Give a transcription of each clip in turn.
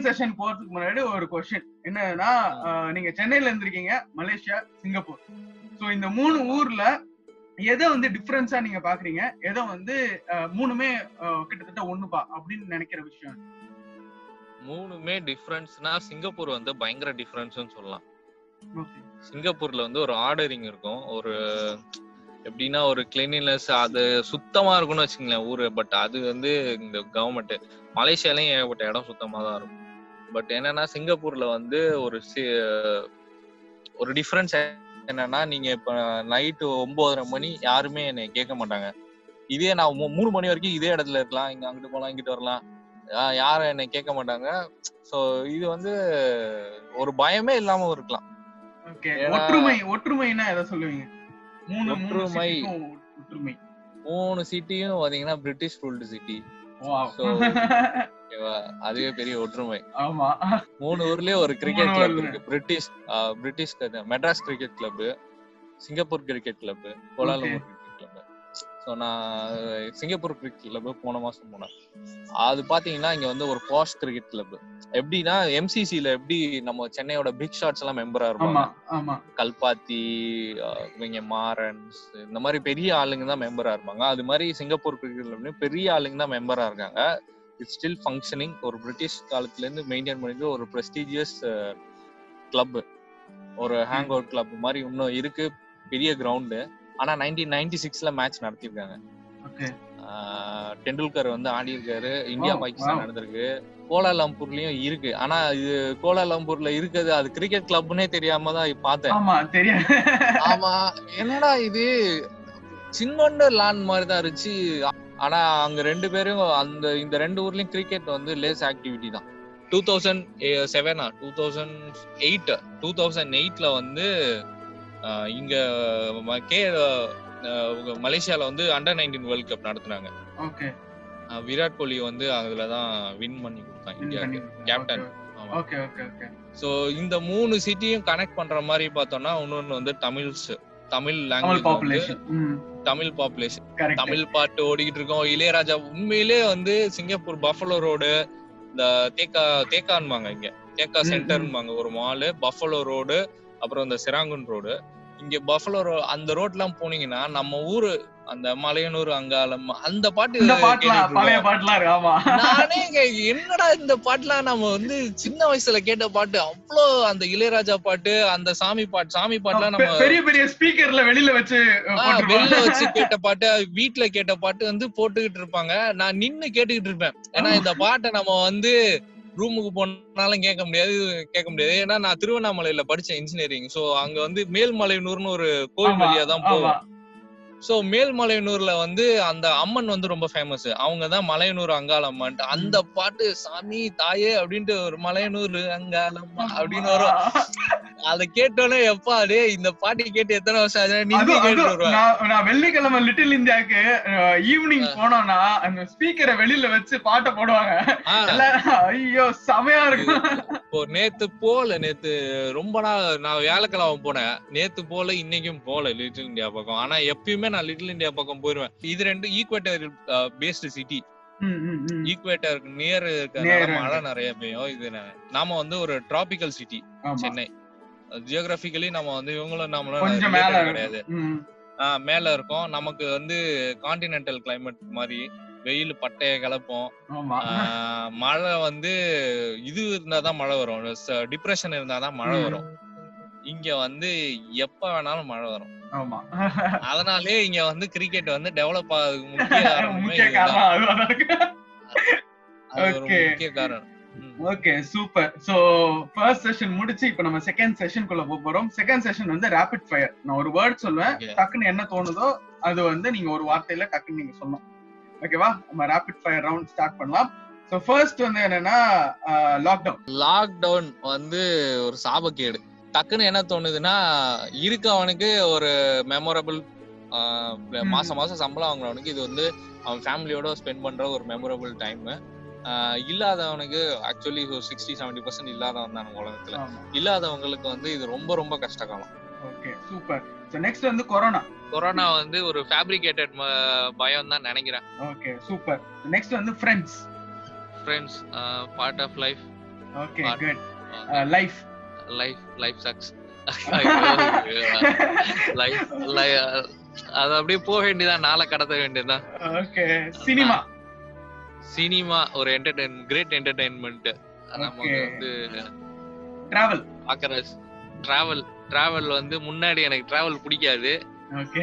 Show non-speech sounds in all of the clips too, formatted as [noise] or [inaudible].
Second session போறதுக்கு முன்னாடி ஒரு கொஸ்டின் என்னன்னா நீங்க சென்னையில இருந்திருக்கீங்க மலேசியா சிங்கப்பூர். சோ இந்த மூணு ஊர்ல எதை வந்து டிஃபரன்ஸா நீங்க பாக்குறீங்க? எதை வந்து மூணுமே கிட்டத்தட்ட ஒண்ணுப்பா அப்படின்னு நினைக்கிற விஷயம் மூணுமே டிஃபரன்ஸ்னா சிங்கப்பூர் வந்து பயங்கர டிஃபரன்ஸ்னு சொல்லலாம். சிங்கப்பூர்ல வந்து ஒரு ஆர்டரிங் இருக்கும். ஒரு எப்படின்னா ஒரு கிளீனினஸ் அது சுத்தமா இருக்கும்னு வச்சுங்களேன் ஊரு. பட் அது வந்து இந்த கவர்மெண்ட் மலேசியாலயும் ஏகப்பட்ட இடம் சுத்தமா தான் இருக்கும். பட் என்னன்னா சிங்கப்பூர்ல வந்து ஒரு ஒரு டிஃபரன்ஸ் என்னன்னா நீங்க இப்ப நைட்டு ஒன்பதரை மணி யாருமே என்னை கேட்க மாட்டாங்க. இதே நான் மூணு மணி வரைக்கும் இதே இடத்துல இருக்கலாம். இங்க அங்கிட்டு போலாம் இங்கிட்டு வரலாம். யாரும் என்னை கேட்க மாட்டாங்க. சோ இது வந்து ஒரு பயமே இல்லாம இருக்கலாம். ஒற்றுமை ஒற்றுமைன்னா எதை சொல்லுவீங்க? ஒற்றுமை. ஒற்றுமை. மூணு சிட்டியும் பாத்தீங்கன்னா பிரிட்டிஷ் ரூல்டு சிட்டி ஓகேவா? அதுவே பெரிய ஒற்றுமை. ஆமா. மூணு ஊர்லயே ஒரு கிரிக்கெட் கிளப். இருக்கு. British British Madras cricket club Singapore cricket club Kuala Lumpur cricket club so நான் சிங்கப்பூர் கிரிக்கெட் கிளப் போன மாசம் போனேன். அது பாத்தீங்கன்னா இங்க வந்து ஒரு பாஷ் கிரிக்கெட் கிளப் எப்படின்னா எம்சிசில எப்படி நம்ம சென்னையோட பிக் ஷாட்ஸ் எல்லாம் மெம்பரா இருப்பாங்க? கல்பாத்தி இவங்க மாறன்ஸ் இந்த மாதிரி பெரிய ஆளுங்க தான் மெம்பரா இருப்பாங்க. அது மாதிரி சிங்கப்பூர் கிரிக்கெட்ல பெரிய ஆளுங்க தான் மெம்பரா இருக்காங்க. இட்ஸ் ஸ்டில் ஃபங்க்ஷனிங் ஒரு பிரிட்டிஷ் காலத்துல இருந்து மெயின்டைன் பண்ணிட்டு ஒரு ப்ரெஸ்டீஜியஸ் கிளப் ஒரு ஹேங் அவுட் கிளப் மாதிரி இன்னும் இருக்கு. பெரிய கிரவுண்டு ஆனா நைன்டீன் நைன்டி சிக்ஸ்ல மேட்ச் நடத்திருக்காங்க டெண்டுல்கர் வந்து ஆடி இருக்காரு இந்தியா Oh, பாகிஸ்தான். நடந்திருக்கு. கோலாலம்பூர்லயும் இருக்கு. ஆனா இது கோலாலம்பூர்ல இருக்குது அது கிரிக்கெட் கிளப்னே தெரியாம தான் பார்த்தேன். ஆமா என்னடா இது? சின்னொண்டு லேண்ட் மாதிரி தான் இருந்துச்சு. ஆனா அங்க ரெண்டு பேரும் அந்த இந்த ரெண்டு ஊர்லயும் கிரிக்கெட் வந்து லேஸ் ஆக்டிவிட்டி தான். டூ தௌசண்ட் செவனா two thousand eight two thousand எயிட்ல வந்து இங்க கே மலேசியால வந்து அண்டர் நைன்டீன் வேர்ல்ட் கப் நடத்துனாங்க. விராட் கோலி வந்து அதுல தான் வின் பண்ணி கொடுத்தாங்க இந்தியாவுக்கு. கேப்டன் ஆமா. Okay okay okay. சோ இந்த மூணு சிட்டியும் கனெக்ட் பண்ற மாதிரி பார்த்தோம்னா இன்னொன்னு வந்து Tamils. Tamil language population Tamil population Tamil பாட்டு ஓடிக்கிட்டு இருக்கோம். இளையராஜா உண்மையிலே வந்து சிங்கப்பூர் பஃபலோ ரோடு இந்த தேக்கா தேக்கான்பாங்க இங்க. தேக்கா. சென்டர்ன்பாங்க ஒரு மாலு பஃபலோ ரோடு அப்புறம் இந்த சிராங்குன் ரோடு இங்க பஃபலோ ரோ அந்த ரோட்லாம் போனீங்கன்னா நம்ம ஊரு அந்த மலையனூர் அங்காளம் அந்த பாட்டு நானே என்னடா இந்த பாட்டுலாம் நம்ம வந்து சின்ன வயசுல கேட்ட பாட்டு அவ்வளோ அந்த இளையராஜா பாட்டு அந்த சாமி பாட்டு சாமி பாட்டுலாம் நம்ம பெரிய பெரிய ஸ்பீக்கர்ல வெளியில வச்சு. வெளில வச்சு கேட்ட பாட்டு வீட்ல கேட்ட பாட்டு வந்து போட்டுக்கிட்டு இருப்பாங்க. நான் நின்னு கேட்டுக்கிட்டு இருப்பேன். ஏன்னா இந்த பாட்டை நம்ம வந்து ரூமுக்கு போனாலும் கேட்க முடியாது கேட்க முடியாது. ஏன்னா நான் திருவண்ணாமலையில படிச்சேன் இன்ஜினியரிங் சோ அங்க வந்து மேல்மலையனூர்னு ஒரு ஆமா, வழியா தான் போவோம் சோ மேல்மலையனூர்ல வந்து அந்த அம்மன் வந்து ரொம்ப ஃபேமஸ் அவங்க தான் மலையனூர் அங்காளம்மன். அந்த பாட்டு சாமி தாயே அப்படின்ட்டு ஒரு மலையனூர் அங்காளம்மா அப்படின்னு வரும். அதை கேட்டோன்னே எப்பா டே இந்த பாட்டு கேட்டு எத்தனை வருஷம் ஆச்சு? அதுவும் கேட்டு வருவேன் நான் வெள்ளிக்கிழமை லிட்டில் இந்தியாக்கு ஈவினிங் போனோம்னா அந்த ஸ்பீக்கரை வெளியில வச்சு பாட்டை போடுவாங்க. ஐயோ செமையா இருக்கும். இப்போ நேத்து போல நேத்து ரொம்ப நாள் நான் வியாழக்கிழமை போனேன். நேத்து போல இன்னைக்கும் போல லிட்டில் இந்தியா பக்கம். ஆனா எப்பயுமே நான் லிட்டில் இந்தியா பக்கம் போயிருவேன். இது ரெண்டு ஈக்குவேட்டர் பேஸ்டு சிட்டி. ஈக்குவேட்டருக்கு நியர் Near இருக்கிறதுனால இருக்கு. மழை நிறைய பெய்யும். இது நாம வந்து ஒரு டிராபிக்கல் சிட்டி. சென்னை. ஜியோகிராபிக்கலி நம்ம வந்து இவங்களும் நம்மளும் கிடையாது. மேல இருக்கோம். நமக்கு வந்து கான்டினென்டல் கிளைமேட் மாதிரி வெயில் பட்டைய ஆஹ் மழை வந்து இது இருந்தாதான் மழை வரும். டிப்ரெஷன் இருந்தாதான் மழை வரும். இங்க வந்து எப்ப வேணாலும் மழை வரும். ஆமா. அதனாலே இங்க வந்து கிரிக்கெட் வந்து டெவலப் ஆகுறதுக்கு முக்கிய [laughs] காரணமே. Okay super so first session முடிச்சு இப்போ நம்ம செகண்ட் செஷனுக்குள்ள போக போறோம். செகண்ட் செஷன் வந்து ரேபிட் ஃபயர் நான் ஒரு வேர்ட் சொல்லுவேன். டக்குன்னு என்ன தோணுதோ அது வந்து நீங்க ஒரு வார்த்தையில டக்குன்னு நீங்க சொல்லணும். ஓகேவா நம்ம ரேபிட் ஃபயர் ரவுண்ட் ஸ்டார்ட் பண்ணலாம். சோ ஃபர்ஸ்ட் வந்து என்னன்னா லாக்டவுன் லாக்டவுன் வந்து ஒரு சாபக்கேடு. டக்குன்னு என்ன தோணுதுன்னா இருக்கவனுக்கு ஒரு மெமரபிள் மாசம் மாசம் சம்பளம் வாங்குறவனுக்கு இது வந்து அவன் ஃபேமிலியோட ஸ்பெண்ட் பண்ற ஒரு மெமரபிள் டைம் இல்லாதவனுக்கு ஆக்சுவலி ஒரு சிக்ஸ்டி செவன்டி பர்சன்ட் இல்லாதவன் தான் உலகத்துல. இல்லாதவங்களுக்கு வந்து இது ரொம்ப ரொம்ப கஷ்ட காலம். ஓகே சூப்பர் நெக்ஸ்ட் வந்து கொரோனா கொரோனா வந்து ஒரு ஃபேப்ரிகேட்டட் பயம் தான் நினைக்கிறேன். ஓகே சூப்பர் நெக்ஸ்ட் வந்து friends friends part of life okay. Good life life life sucks life அது அப்படியே போக வேண்டியதான் நாளை கடத்த வேண்டியதுதான். Okay cinema. சினிமா ஒரு என்டர்டைன் கிரேட் என்டர்டைன்மெண்ட் நமக்கு Okay. வந்து டிராவல் பாக்குற டிராவல் டிராவல் வந்து முன்னாடி எனக்கு டிராவல் பிடிக்காது.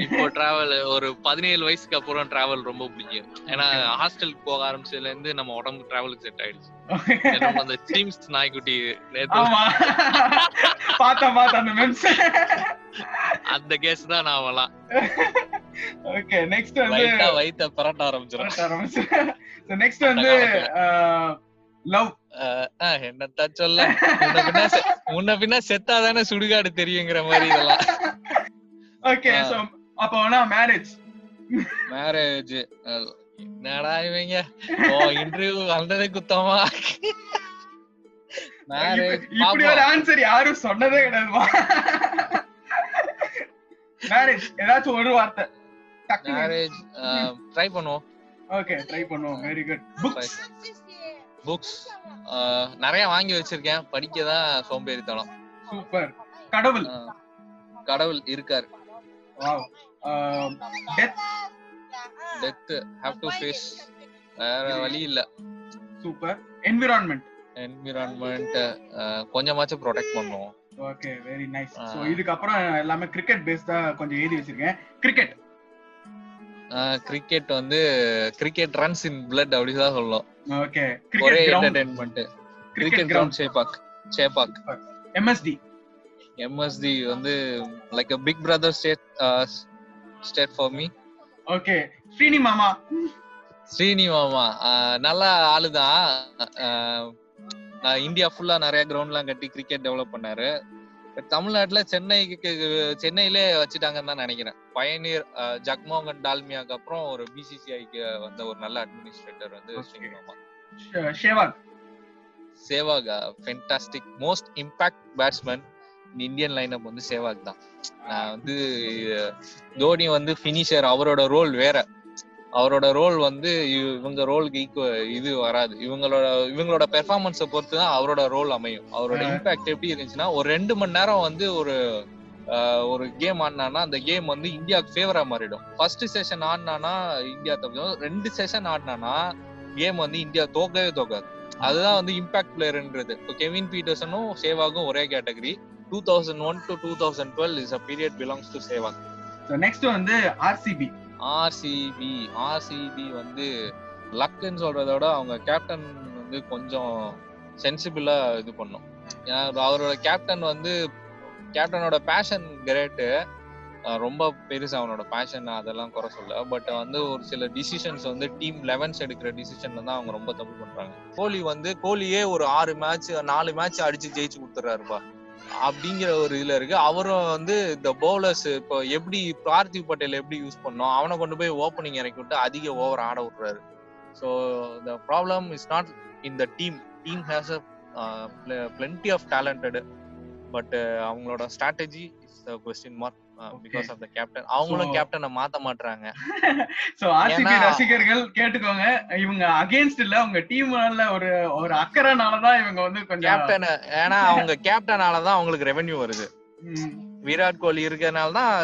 இப்போ டிராவல் ஒரு பதினேழு வயசுக்கு அப்புறம் டிராவல் ரொம்ப பிடிக்கும் ஏன்னா ஹாஸ்டலுக்கு போக ஆரம்பிச்சதுல இருந்து நம்ம உடம்பு டிராவலுக்கு செட் ஆயிடுச்சு. ஏன்னா அந்த சீம்ஸ் நாய்க்குட்டி அந்த கேஸ் தான் நான் அவலாம். ஓகே நெக்ஸ்ட் வந்து வயித்த பரட்ட ஆரம்பிச்சிடும் நெக்ஸ்ட் வந்து லவ் அஹ் அஹ் என்னத்த சொல்ல? முன்ன பின்ன செ- முன்ன பின்ன செத்தாதானே சுடுகாடு தெரியுங்கிற மாதிரி இதெல்லாம். ஓகே. சோ அப்ப வேணா மேரேஜ் மேரேஜ் என்னடா இவங்க ஓ இன்டர்வியூ வந்ததே குத்தமா மேரேஜ் இப்படி ஒரு ஆன்சர் யாரும் சொன்னதே கிடையாதுமா மேரேஜ் ஏதாச்சும் ஒரு வார்த்தை மேரேஜ் ட்ரை பண்ணுவோம் ஓகே ட்ரை பண்ணுவோம் வெரி குட் புக்ஸ் புக்ஸ் நிறைய வாங்கி வச்சிருக்கேன் படிக்க தான் சோம்பேறித்தனம் சூப்பர் கடவுள் கடவுள் இருக்கார் wow death death have to face வேற வழி இல்ல. சூப்பர் என்விரான்மெண்ட் என்விரான்மெண்ட் கொஞ்சமாச்சும் ப்ரொடெக்ட் பண்ணுவோம். Okay very nice. சோ இதுக்கு அப்புறம் எல்லாமே கிரிக்கெட் பேஸ்டா கொஞ்சம் எழுதி வச்சிருக்கேன். கிரிக்கெட் கிரிக்கெட் வந்து கிரிக்கெட் ரன்ஸ் இன் பிளட் அப்படிதான் சொல்லணும் ஓகே ஒரே entertainment cricket ground ground Chepauk Chepauk MSD MSD வந்து like a big brother state state for me okay Srini மாமா ஸ்ரீனி மாமா நல்ல ஆளுதான் நான் இந்தியா ஃபுல்லா நிறைய கிரவுண்ட்லாம் கட்டி கிரிக்கெட் டெவலப் பண்ணாரு. தமிழ்நாட்டுல சென்னைக்கு சென்னையிலே வச்சுட்டாங்கன்னு தான் நினைக்கிறேன். பயனீர் ஜக்மோகன் டால்மியாக்கு அப்புறம் ஒரு பிசிசிஐக்கு வந்த ஒரு நல்ல அட்மினிஸ்ட்ரேட்டர் வந்து. ஸ்ரீனி மாமா Sehwag Sehwag fantastic most impact batsman Indian lineup வந்து சேவாக் தான். நான் வந்து தோனி வந்து ஃபினிஷர் அவரோட ரோல் வேற. அவரோட ரோல் வந்து இவ- இவங்க ரோலுக்கு ஈக்குவ இது வராது. இவங்களோட இவங்களோட பெர்ஃபார்மன்ஸை பொறுத்து தான் அவரோட ரோல் அமையும். அவரோட. இம்பாக்ட் எப்படி இருந்துச்சுன்னா ஒரு ரெண்டு மணி நேரம் வந்து ஒரு ஒரு கேம் ஆடினானா அந்த கேம் வந்து இந்தியாவுக்கு ஃபேவரா மாறிடும். ஃபர்ஸ்ட் செஷன் ஆடினானா இந்தியா தப்பிடும் ரெண்டு செஷன் ஆடினானா கேம் வந்து இந்தியா தோக்கவே தோக்காது. அதுதான் வந்து இம்பாக்ட் பிளேயர்ன்றது இப்போ கெவின் பீட்டர்சனும் சேவாகும் ஒரே category two thousand one to two thousand twelve is a period belongs to Sehwag so next வந்து ஆர்சிபி ஆர்சிபி ஆர்சிபி வந்து லக்குன்னு சொல்றத விட அவங்க கேப்டன் வந்து கொஞ்சம் சென்சிபிளா இது பண்ணும். அவரோட கேப்டன் வந்து கேப்டனோட பேஷன் கிரேட்டு ரொம்ப பெருசு அவனோட பேஷன் அதெல்லாம் குறை சொல்ல பட் வந்து ஒரு சில டிசிஷன்ஸ் வந்து டீம் லெவன்ஸ் எடுக்கிற டிசிஷன்ல தான் அவங்க ரொம்ப தப்பு பண்றாங்க. கோலி வந்து கோலியே ஒரு ஆறு மேட்ச் நாலு மேட்ச் அடிச்சு ஜெயிச்சு கொடுத்துறாருப்பா அப்படிங்கிற ஒரு இதுல இருக்கு. அவரும் வந்து இந்த பவுலர்ஸ் இப்போ எப்படி பார்த்திவ் பட்டேல் எப்படி யூஸ் பண்ணோம் அவனை கொண்டு போய் ஓப்பனிங் இறக்கி விட்டு அதிக ஓவர் ஆட விடுறாரு. So the problem is not in the team team has a plenty of talented but அவங்களோட strategy is question mark because of the captain அவங்களும் கேப்டனை மாத்த மாட்டாங்க சோ ஆர்சிபி ரசிகர்கள் கேட்டுக்கோங்க. இவங்க அகைன்ஸ்ட் இல்ல உங்க டீம் ஒரு ஒரு அக்கறைனாலதான் இவங்க வந்து கொஞ்சம் கேப்டன் ஏன்னா [laughs] அவங்க கேப்டனாலதான் அவங்களுக்கு ரெவென்யூ வருது. விராட் கோலி இருக்கறனால தான்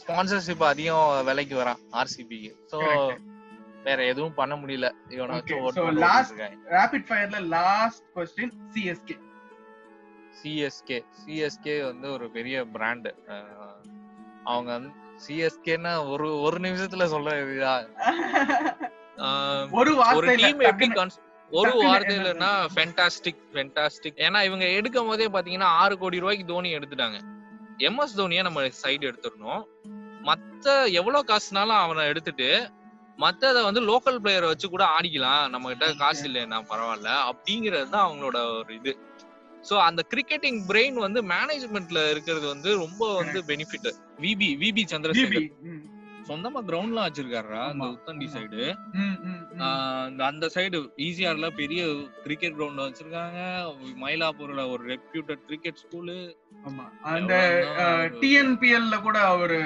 ஸ்பான்சர்ஷிப் அதிகம் விலைக்கு வரான் ஆர்சிபிக்கு Correct. வேற எதுவும் பண்ண முடியல. இவனை வச்சு இருக்காங்க rapid ஃபயர்ல last question CSK CSK CSK வந்து ஒரு பெரிய பிராண்டு அவங்க சிஎஸ்கேன்னா ஒரு ஒரு நிமிஷத்துல சொல்ற [laughs] ஒரு ஒரு டீம் எப்படி ஒரு வார்த்தையிலன்னா ஃபென்டாஸ்டிக் ஃபென்டாஸ்டிக் ஏன்னா இவங்க எடுக்கும் போதே பாத்தீங்கன்னா ஆறு கோடி ரூபாய்க்கு தோனி எடுத்துட்டாங்க. எம்எஸ் தோனியை நம்ம சைடு எடுத்துடணும். மத்த எவ்வளவு காசுனாலும் அவனை எடுத்துட்டு மத்தத வந்து லோக்கல் பிளேயரை வச்சு கூட ஆடிக்கலாம். நம்ம கிட்ட காசு இல்லைன்னா பரவாயில்ல. அப்படிங்கிறது தான் அவங்களோட ஒரு இது. சோ அந்த கிரிக்கெட்டிங் பிரெயின் வந்து மேனேஜ்மெண்ட்ல இருக்கிறது வந்து ரொம்ப வந்து பெனிஃபிட் விபி விபி சந்திரசேகர் சொந்தமா கிரவுண்ட்லாம் வச்சிருக்காரா அந்த உத்தண்டி. சைடு அந்த சைடு ஈசிஆர்ல பெரிய கிரிக்கெட் கிரவுண்ட் வச்சிருக்காங்க. மயிலாப்பூர்ல ஒரு ரெப்யூட்டட் கிரிக்கெட் ஸ்கூலு ஆமா. அந்த டிஎன்பிஎல்ல கூட அவரு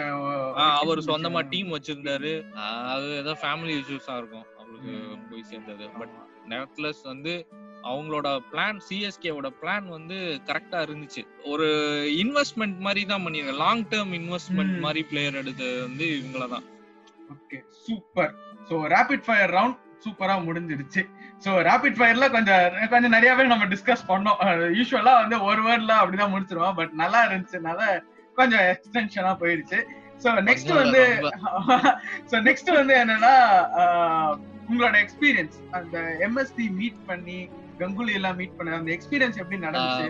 அவர் சொந்தமா டீம் வச்சிருந்தாரு. அது ஏதோ ஃபேமிலி இஷ்யூஸா இருக்கும். அவருக்கு. போய் சேர்ந்தது. பட் நெட்லஸ் வந்து அவங்களோட பிளான் சிஎஸ்கேவோட பிளான் வந்து கரெக்டா இருந்துச்சு. ஒரு இன்வெஸ்ட்மெண்ட் மாதிரி தான் பண்ணிருக்காங்க லாங் டேர்ம் இன்வெஸ்ட்மெண்ட். மாதிரி பிளேயர் எடுத்து வந்து இவங்கள தான். Okay super so rapid fire round சூப்பரா முடிஞ்சிருச்சு சோ ரேபிட் ஃபயர்ல கொஞ்சம் கொஞ்சம் நிறையவே நம்ம டிஸ்கஸ் பண்ணோம். யூஸ்வலா வந்து ஒரு வேர்ட்ல அப்படிதான் முடிச்சிருவோம். பட் நல்லா இருந்துச்சுனால கொஞ்சம் எக்ஸ்டென்ஷனா போயிடுச்சு சோ நெக்ஸ்ட் வந்து. சோ நெக்ஸ்ட் [laughs] வந்து என்னன்னா ஆஹ், உங்களோட எக்ஸ்பீரியன்ஸ் அந்த எம்எஸ்டி மீட் பண்ணி கங்குலி எல்லாம் மீட் பண்ண அந்த எக்ஸ்பீரியன்ஸ் எப்படி நடந்துச்சு?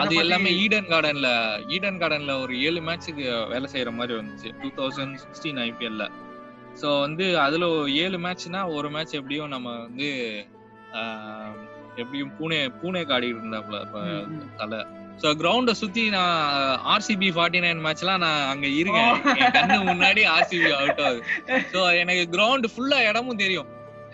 அது எல்லாமே ஈடன் கார்டன்ல ஈடன் கார்டன்ல ஒரு ஏழு மேட்ச்சுக்கு வேலை செய்யற மாதிரி வந்துச்சு. டூ தௌசண்ட் சிக்ஸ்டீன் ஐபிஎல்ல ஸோ வந்து அதுல ஏழு மேட்ச்னா ஒரு மேட்ச் எப்படியும் நம்ம வந்து எப்படியும் பூனே பூனேக்கு ஆடிட்டு இருந்தாப்ல. தலை. ஸோ கிரவுண்ட சுத்தி நான் ஆர்சிபி ஃபார்ட்டி நைன் மேட்ச்லாம் நான் அங்க இருக்கேன். கண்ணு முன்னாடி ஆர்சிபி அவுட் ஆகுது. ஸோ எனக்கு கிரவுண்ட் ஃபுல்லா இடமும் தெரியும்.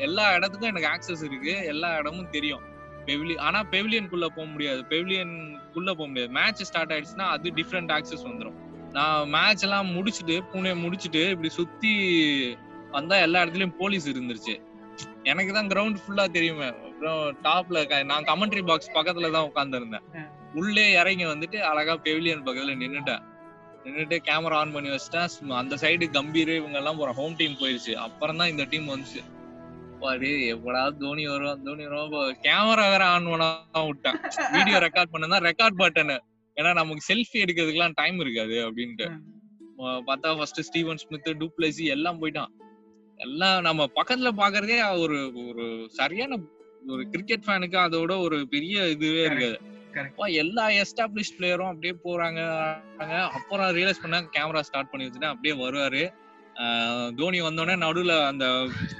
எல்லா இடத்துக்கும் எனக்கு ஆக்சஸ் இருக்கு. எல்லா இடமும் தெரியும். பெவிலி ஆனா பெவிலியனுக்குள்ள போக முடியாது. பெவிலியனுக்குள்ள போக முடியாது. மேட்ச் ஸ்டார்ட் ஆயிடுச்சுன்னா அது டிஃப்ரெண்ட் ஆக்சஸ் வந்துடும் நான் மேட்ச் எல்லாம் முடிச்சுட்டு புனே முடிச்சுட்டு இப்படி சுத்தி வந்தா எல்லா இடத்துலயும் போலீஸ் இருந்துருச்சு. எனக்கு தான் கிரவுண்ட் ஃபுல்லா தெரியுமே. அப்புறம் டாப்ல நான் கமெண்ட்ரி பாக்ஸ் பக்கத்துல தான் உட்காந்துருந்தேன் உள்ளே இறங்கி வந்துட்டு அழகா பெவிலியன் பக்கத்துல நின்னுட்டேன். நின்னுட்டு கேமரா ஆன் பண்ணி வச்சுட்டேன். அந்த சைடு கம்பீர் இவங்க எல்லாம் போற ஹோம் டீம் போயிருச்சு. அப்புறம் தான் இந்த டீம் வந்துச்சு. பாரு எப்படாவது தோனி வரும் தோனி வரும் கேமரா வேற ஆன் பண்ண விட்டேன். வீடியோ ரெக்கார்ட் பண்ணா ரெக்கார்ட் பட்டன் ஏன்னா நமக்கு செல்ஃபி எடுக்கிறதுக்குலாம் டைம் இருக்காது அப்படின்ட்டு. பார்த்தா ஃபர்ஸ்ட் ஸ்டீவன் ஸ்மித் டூப்ளசி எல்லாம் போயிட்டான். எல்லாம் நம்ம பக்கத்துல பாக்குறதே ஒரு ஒரு சரியான ஒரு கிரிக்கெட் ஃபேனுக்கு அதோட ஒரு பெரிய இதுவே இருக்காது. எல்லா எஸ்டாப்ளிஷ் பிளேயரும் அப்படியே போறாங்க. அப்புறம் ரியலைஸ் பண்ணா கேமரா ஸ்டார்ட் பண்ணி வச்சுட்டு அப்படியே வருவாரு. தோனி வந்தோடனே நடுவுல அந்த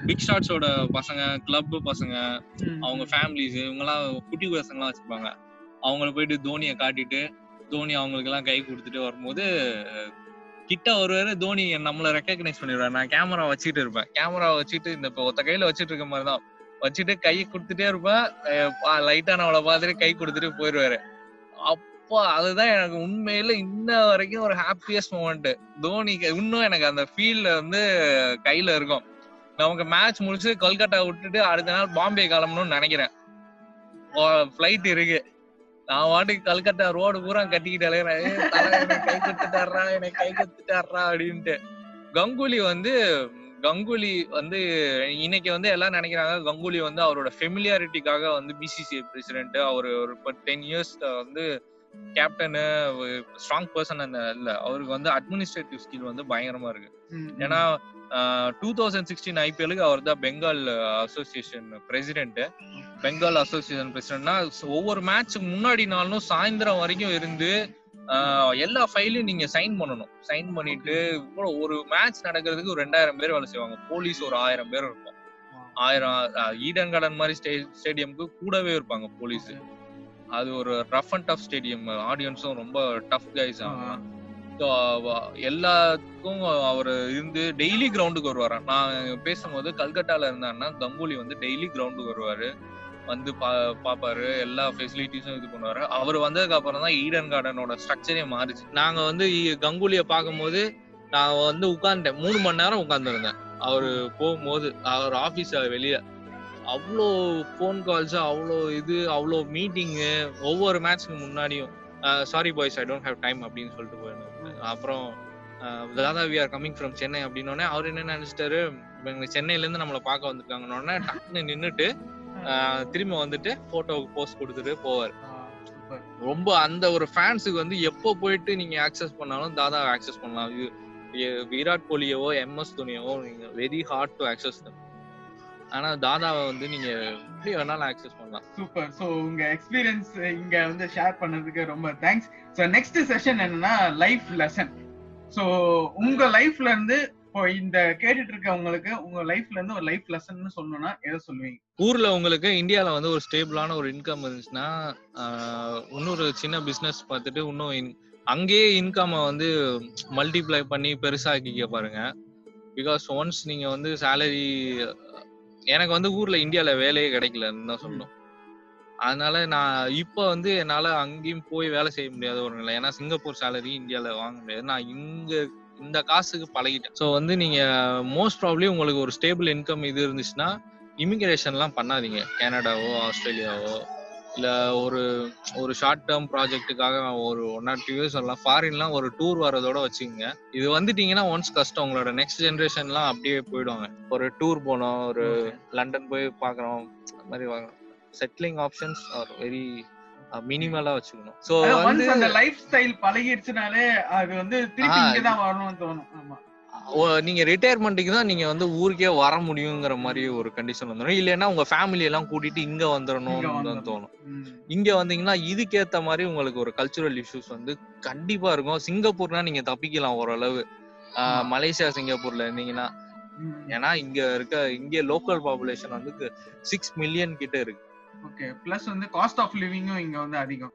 பிக் ஷாட்ஸோட பசங்க கிளப் பசங்க அவங்க. ஃபேமிலிஸ் இவங்கெல்லாம் குட்டி பசங்கலாம் வச்சிருப்பாங்க. அவங்கள போயிட்டு தோனியை காட்டிட்டு தோனி அவங்களுக்கு எல்லாம் கை கொடுத்துட்டு வரும்போது கிட்ட வருவாரு தோனி நம்மள ரெக்கக்னைஸ் பண்ணிடுவாரு. நான் கேமரா வச்சுட்டு இருப்பேன். கேமரா வச்சுட்டு இந்த இப்ப ஒத்த கையில வச்சுட்டு இருக்க மாதிரி தான். வச்சுட்டு கை கொடுத்துட்டே இருப்பேன். லைட்டா நம்மள பார்த்துட்டு கை கொடுத்துட்டு போயிருவாரு அப்போ அதுதான் எனக்கு உண்மையில இன்ன வரைக்கும் ஒரு ஹாப்பியஸ்ட் மூமெண்ட் தோனி இன்னும் எனக்கு அந்த ஃபீல்ட்ல வந்து கையில இருக்கும். நமக்கு மேட்ச் முடிச்சு கொல்கட்டா விட்டுட்டு அடுத்த நாள் பாம்பே கிளம்பணும்னு நினைக்கிறேன். ஃபிளைட் இருக்கு. நான் வாட்டுக்கு கல்கட்டா ரோடு பூரா கட்டிக்கிட்டு அலையிறேன். என்னை கை கத்துட்டாரா என்னை கை கத்துட்டாரா அப்படின்ட்டு. கங்குலி வந்து கங்குலி வந்து இன்னைக்கு வந்து எல்லாம் நினைக்கிறாங்க. கங்குலி வந்து அவரோட ஃபெமிலியாரிட்டிக்காக வந்து பிசிசிஐ பிரசிடென்ட் அவர் ஒரு டென் இயர்ஸ் வந்து கேப்டனு ஸ்ட்ராங் பர்சன் அந்த இல்ல. அவருக்கு வந்து அட்மினிஸ்ட்ரேட்டிவ் ஸ்கில் வந்து பயங்கரமா இருக்கு. ஏன்னா டூ தௌசண்ட் சிக்ஸ்டீன் ஐபிஎலுக்கு அவர் தான் Bengal association president Bengal association பிரசிடென்ட்னா ஒவ்வொரு மேட்ச்சுக்கு முன்னாடி நாளும் சாயந்தரம் வரைக்கும் இருந்து எல்லா ஃபைலையும் நீங்க சைன் பண்ணணும். சைன் பண்ணிட்டு ஒரு மேட்ச் நடக்கிறதுக்கு ஒரு ரெண்டாயிரம் பேர் வேலை செய்வாங்க. போலீஸ் ஒரு ஆயிரம் பேர் இருக்கும் ஆயிரம் ஈடன் கார்டன் மாதிரி ஸ்டே ஸ்டேடியம்க்கு கூடவே இருப்பாங்க போலீஸ். அது ஒரு ரஃப் அண்ட் டஃப் ஸ்டேடியம் ஆடியன்ஸும் ரொம்ப டஃப் கைஸ் ஆகலாம் எல்லாத்துக்கும் அவர் இருந்து டெய்லி கிரவுண்டுக்கு வருவாராம் நான் பேசும்போது கல்கட்டால இருந்தாருன்னா கங்குலி வந்து டெய்லி கிரவுண்டுக்கு வருவாரு. வந்து பா பாப்பாரு எல்லா ஃபெசிலிட்டிஸும் இது பண்ணுவாரு. அவர் வந்ததுக்கு அப்புறம் தான் ஈடன் கார்டனோட ஸ்ட்ரக்சரே மாறிச்சு. நாங்க வந்து கங்குலிய பார்க்கும்போது நான் வந்து உட்கார்ந்தேன் மூணு மணி நேரம் உட்கார்ந்துருந்தேன். அவரு போகும்போது அவர் ஆபீஸ் வெளியே அவ்வளோ ஃபோன் கால்ஸ் அவ்வளோ இது அவ்வளோ மீட்டிங்கு ஒவ்வொரு மேட்ச்க்கு முன்னாடியும் sorry boys I don't have time அப்படின்னு சொல்லிட்டு போயிருந்தாரு. அப்புறம் Dada we are coming from Chennai அப்படின்னோடனே அவர் என்ன நினைச்சிட்டாரு? இவங்க சென்னையில இருந்து நம்மள பார்க்க வந்திருக்காங்கன்னொடனே [laughs] டக்குன்னு நின்னுட்டு அஹ், திரும்ப வந்துட்டு போட்டோவுக்கு போஸ்ட் கொடுத்துட்டு போவார். ரொம்ப அந்த ஒரு ஃபேன்ஸுக்கு வந்து எப்போ போயிட்டு நீங்க ஆக்சஸ் பண்ணாலும் தாதா ஆக்சஸ் பண்ணலாம். விராட் கோலியவோ எம்எஸ் தோனியவோ நீங்க வெரி ஹார்ட் டு ஆக்சஸ் ஆனா தாதாவை வந்து நீங்க எப்படி வேணாலும் ஆக்சஸ் பண்ணலாம். சூப்பர் சோ உங்க எக்ஸ்பீரியன்ஸ் இங்க வந்து ஷேர் பண்ணதுக்கு ரொம்ப தேங்க்ஸ் சோ நெக்ஸ்ட் செஷன் என்னன்னா லைஃப் லெசன் சோ உங்க லைஃப்ல இருந்து இப்போ இந்த கேட்டுட்டு இருக்கவங்களுக்கு உங்க லைஃப்ல இருந்து ஒரு லைஃப் லெசன் சொல்லணும்னா எதை சொல்லுவீங்க? ஊர்ல உங்களுக்கு இந்தியால வந்து ஒரு ஸ்டேபிளான ஒரு இன்கம் இருந்துச்சுன்னா இன்னொரு சின்ன பிசினஸ் பார்த்துட்டு இன்னும் அங்கேயே இன்கம் வந்து மல்டிப்ளை பண்ணி பெருசாக்கிக்க பாருங்க. பிகாஸ் ஒன்ஸ் நீங்க வந்து சேலரி எனக்கு வந்து ஊர்ல இந்தியால வேலையே கிடைக்கலன்னு தான் சொல்லணும். அதனால நான் இப்போ வந்து என்னால அங்கேயும் போய் வேலை செய்ய முடியாத ஒரு நிலை. ஏன்னா சிங்கப்பூர் சேலரி இந்தியால வாங்க முடியாது. நான் இங்க இந்த காசுக்கு பழகிட்டேன். ஸோ வந்து நீங்க மோஸ்ட் ப்ராப்ளி உங்களுக்கு ஒரு ஸ்டேபிள் இன்கம் இது இருந்துச்சுன்னா இமிகிரேஷன்லாம் பண்ணாதீங்க. கனடாவோ ஆஸ்திரேலியாவோ இல்ல ஒரு ஒரு ஷார்ட் டேர்ம் ப்ராஜெக்ட்டுக்காக ஒரு ஒன் ஆர் டூ இயர்ஸ் வரலாம். ஃபாரின்லாம் ஒரு டூர் வரதோட வச்சுக்கோங்க. இது வந்துட்டீங்கன்னா ஒன்ஸ் கஷ்டம் உங்களோட நெக்ஸ்ட் ஜென்ரேஷன்லாம் அப்படியே போயிடுவாங்க. ஒரு டூர் போனோம் ஒரு லண்டன் போய் பார்க்குறோம் அந்த மாதிரி செட்டிலிங் ஆப்ஷன்ஸ் ஆர் வெரி மினிமலா வச்சுக்கணும். அதான் வந்து அந்த லைஃப் ஸ்டைல் பழகிடுச்சுனாலே அது வந்து திருப்பி ஆ, இங்கதான் வரணும்னு தோணும். ஆமா. நீங்க ரிட்டையர்மெண்ட்டுக்கு தான் நீங்க வந்து ஊருக்கே வர முடியுங்கிற மாதிரி ஒரு கண்டிஷன் வந்துடும் இல்லைன்னா உங்க ஃபேமிலி எல்லாம் கூட்டிட்டு இங்க வந்துடணும்னு தான். தோணும். இங்க வந்தீங்கன்னா இதுக்கேத்த மாதிரி உங்களுக்கு ஒரு கல்ச்சுரல் இஷ்யூஸ் வந்து கண்டிப்பா இருக்கும் சிங்கப்பூர்னா நீங்க தப்பிக்கலாம் ஓரளவு. மலேசியா சிங்கப்பூர்ல இருந்தீங்கன்னா. ஏன்னா இங்க இருக்க இங்க லோக்கல் பாப்புலேஷன் வந்து சிக்ஸ் மில்லியன் கிட்ட இருக்கு ஓகே பிளஸ் வந்து காஸ்ட் ஆஃப் லிவிங்கும் இங்க வந்து அதிகம்